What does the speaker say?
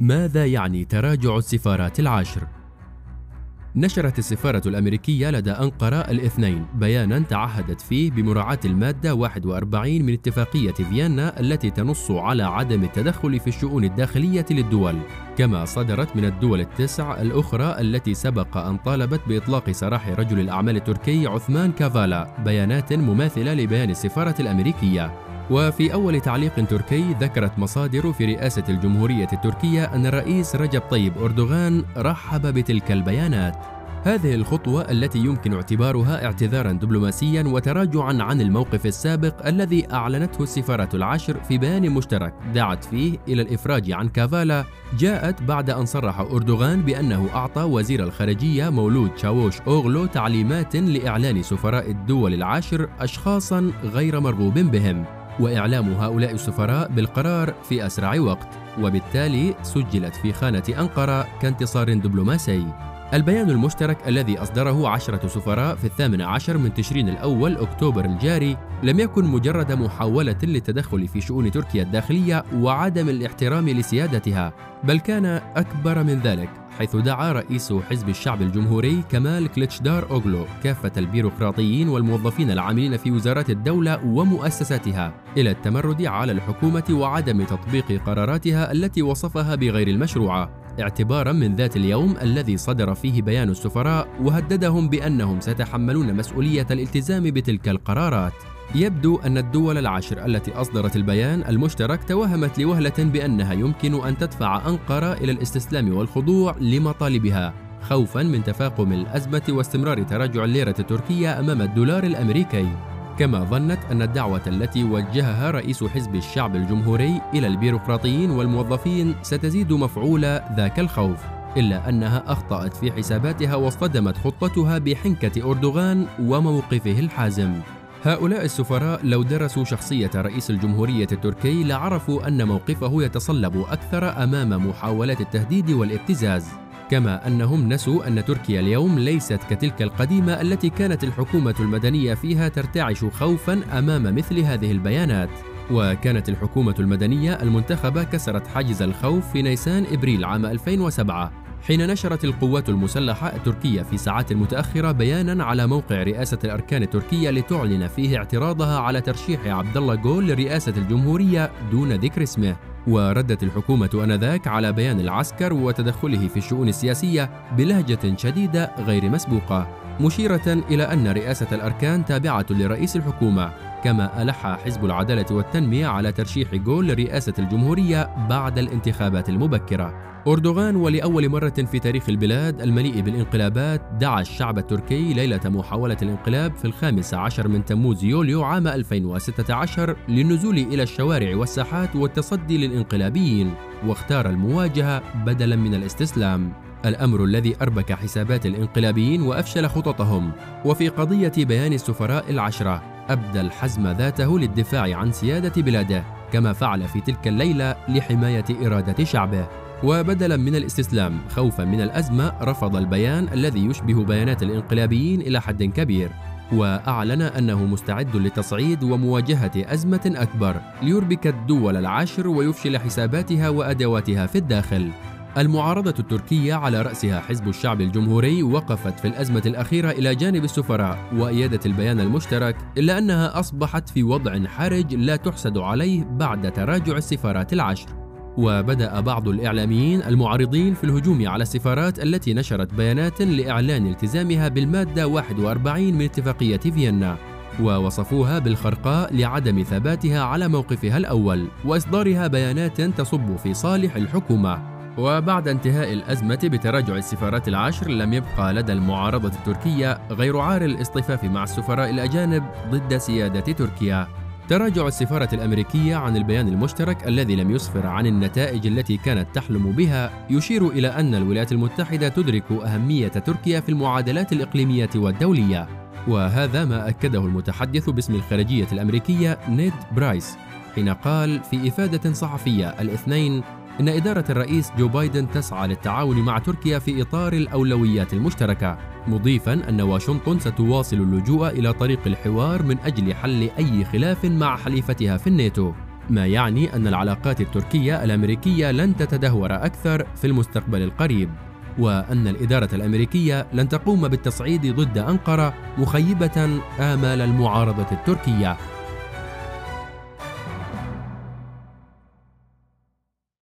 ماذا يعني تراجع السفارات العشر؟ نشرت السفارة الأمريكية لدى أنقرة الاثنين بيانا تعهدت فيه بمراعاة المادة 41 من اتفاقية فيينا التي تنص على عدم التدخل في الشؤون الداخلية للدول كما صدرت من الدول التسع الأخرى التي سبق أن طالبت بإطلاق سراح رجل الأعمال التركي عثمان كافالا بيانات مماثلة لبيان السفارة الأمريكية وفي أول تعليق تركي ذكرت مصادر في رئاسة الجمهورية التركية أن الرئيس رجب طيب أردوغان رحب بتلك البيانات. هذه الخطوة التي يمكن اعتبارها اعتذارا دبلوماسيا وتراجعا عن الموقف السابق الذي أعلنته السفارة العشر في بيان مشترك. دعت فيه إلى الإفراج عن كافالا جاءت بعد أن صرح أردوغان بأنه أعطى وزير الخارجية مولود شاووش أوغلو تعليمات لإعلان سفراء الدول العاشر أشخاصا غير مرغوب بهم. وإعلام هؤلاء السفراء بالقرار في أسرع وقت. وبالتالي سجلت في خانة أنقرة كانتصار دبلوماسي. البيان المشترك الذي أصدره عشرة سفراء في الثامن عشر من تشرين الأول أكتوبر الجاري لم يكن مجرد محاولة للتدخل في شؤون تركيا الداخلية وعدم الاحترام لسيادتها بل كان أكبر من ذلك. حيث دعا رئيس حزب الشعب الجمهوري كمال كليتشدار أوغلو كافة البيروقراطيين والموظفين العاملين في وزارات الدولة ومؤسساتها إلى التمرد على الحكومة وعدم تطبيق قراراتها التي وصفها بغير المشروعة اعتبارا من ذات اليوم الذي صدر فيه بيان السفراء وهددهم بأنهم سيتحملون مسؤولية الالتزام بتلك القرارات. يبدو أن الدول العشر التي أصدرت البيان المشترك توهمت لوهلة بأنها يمكن أن تدفع أنقرة إلى الاستسلام والخضوع لمطالبها خوفا من تفاقم الأزمة واستمرار تراجع الليرة التركية أمام الدولار الأمريكي. كما ظنت أن الدعوة التي وجهها رئيس حزب الشعب الجمهوري إلى البيروقراطيين والموظفين ستزيد مفعول ذاك الخوف إلا أنها أخطأت في حساباتها واصطدمت خطتها بحنكة أردوغان وموقفه الحازم. هؤلاء السفراء لو درسوا شخصية رئيس الجمهورية التركي لعرفوا أن موقفه يتصلب أكثر أمام محاولات التهديد والابتزاز. كما أنهم نسوا أن تركيا اليوم ليست كتلك القديمة التي كانت الحكومة المدنية فيها ترتعش خوفا أمام مثل هذه البيانات. وكانت الحكومة المدنية المنتخبة كسرت حاجز الخوف في نيسان إبريل عام 2007 حين نشرت القوات المسلحة التركية في ساعات متأخرة بيانا على موقع رئاسة الأركان التركية لتعلن فيه اعتراضها على ترشيح عبد الله جول لرئاسة الجمهورية دون ذكر اسمه. وردت الحكومة آنذاك على بيان العسكر وتدخله في الشؤون السياسية بلهجة شديدة غير مسبوقة. مشيرة إلى أن رئاسة الأركان تابعة لرئيس الحكومة كما ألح حزب العدالة والتنمية على ترشيح جول لرئاسة الجمهورية بعد الانتخابات المبكرة. أردوغان ولأول مرة في تاريخ البلاد المليء بالانقلابات دعا الشعب التركي ليلة محاولة الانقلاب في الخامس عشر من تموز يوليو عام 2016 للنزول إلى الشوارع والساحات والتصدي للانقلابيين واختار المواجهة بدلا من الاستسلام. الأمر الذي أربك حسابات الانقلابيين وأفشل خططهم. وفي قضية بيان السفراء العشرة أبدى الحزم ذاته للدفاع عن سيادة بلاده كما فعل في تلك الليلة لحماية إرادة شعبه. وبدلا من الاستسلام خوفا من الأزمة رفض البيان الذي يشبه بيانات الانقلابيين إلى حد كبير. وأعلن أنه مستعد لتصعيد ومواجهة أزمة أكبر. ليربك الدول العشر ويفشل حساباتها وأدواتها في الداخل. المعارضة التركية على رأسها حزب الشعب الجمهوري وقفت في الأزمة الأخيرة إلى جانب السفراء وأيدت البيان المشترك إلا أنها أصبحت في وضع حرج لا تحسد عليه بعد تراجع السفارات العشر. وبدأ بعض الإعلاميين المعارضين في الهجوم على السفارات التي نشرت بيانات لإعلان التزامها بالمادة 41 من اتفاقية فيينا ووصفوها بالخرقاء لعدم ثباتها على موقفها الأول وإصدارها بيانات تصب في صالح الحكومة. وبعد انتهاء الأزمة بتراجع السفارات العشر لم يبقى لدى المعارضة التركية غير عار الاصطفاف مع السفراء الأجانب ضد سيادة تركيا. تراجع السفارة الأمريكية عن البيان المشترك الذي لم يسفر عن النتائج التي كانت تحلم بها يشير إلى أن الولايات المتحدة تدرك أهمية تركيا في المعادلات الإقليمية والدولية. وهذا ما أكده المتحدث باسم الخارجية الأمريكية نيد برايس حين قال في إفادة صحفية الاثنين إن إدارة الرئيس جو بايدن تسعى للتعاون مع تركيا في إطار الأولويات المشتركة، مضيفا أن واشنطن ستواصل اللجوء إلى طريق الحوار من أجل حل أي خلاف مع حليفتها في الناتو، ما يعني أن العلاقات التركية الأمريكية لن تتدهور أكثر في المستقبل القريب، وأن الإدارة الأمريكية لن تقوم بالتصعيد ضد أنقرة مخيبة آمال المعارضة التركية.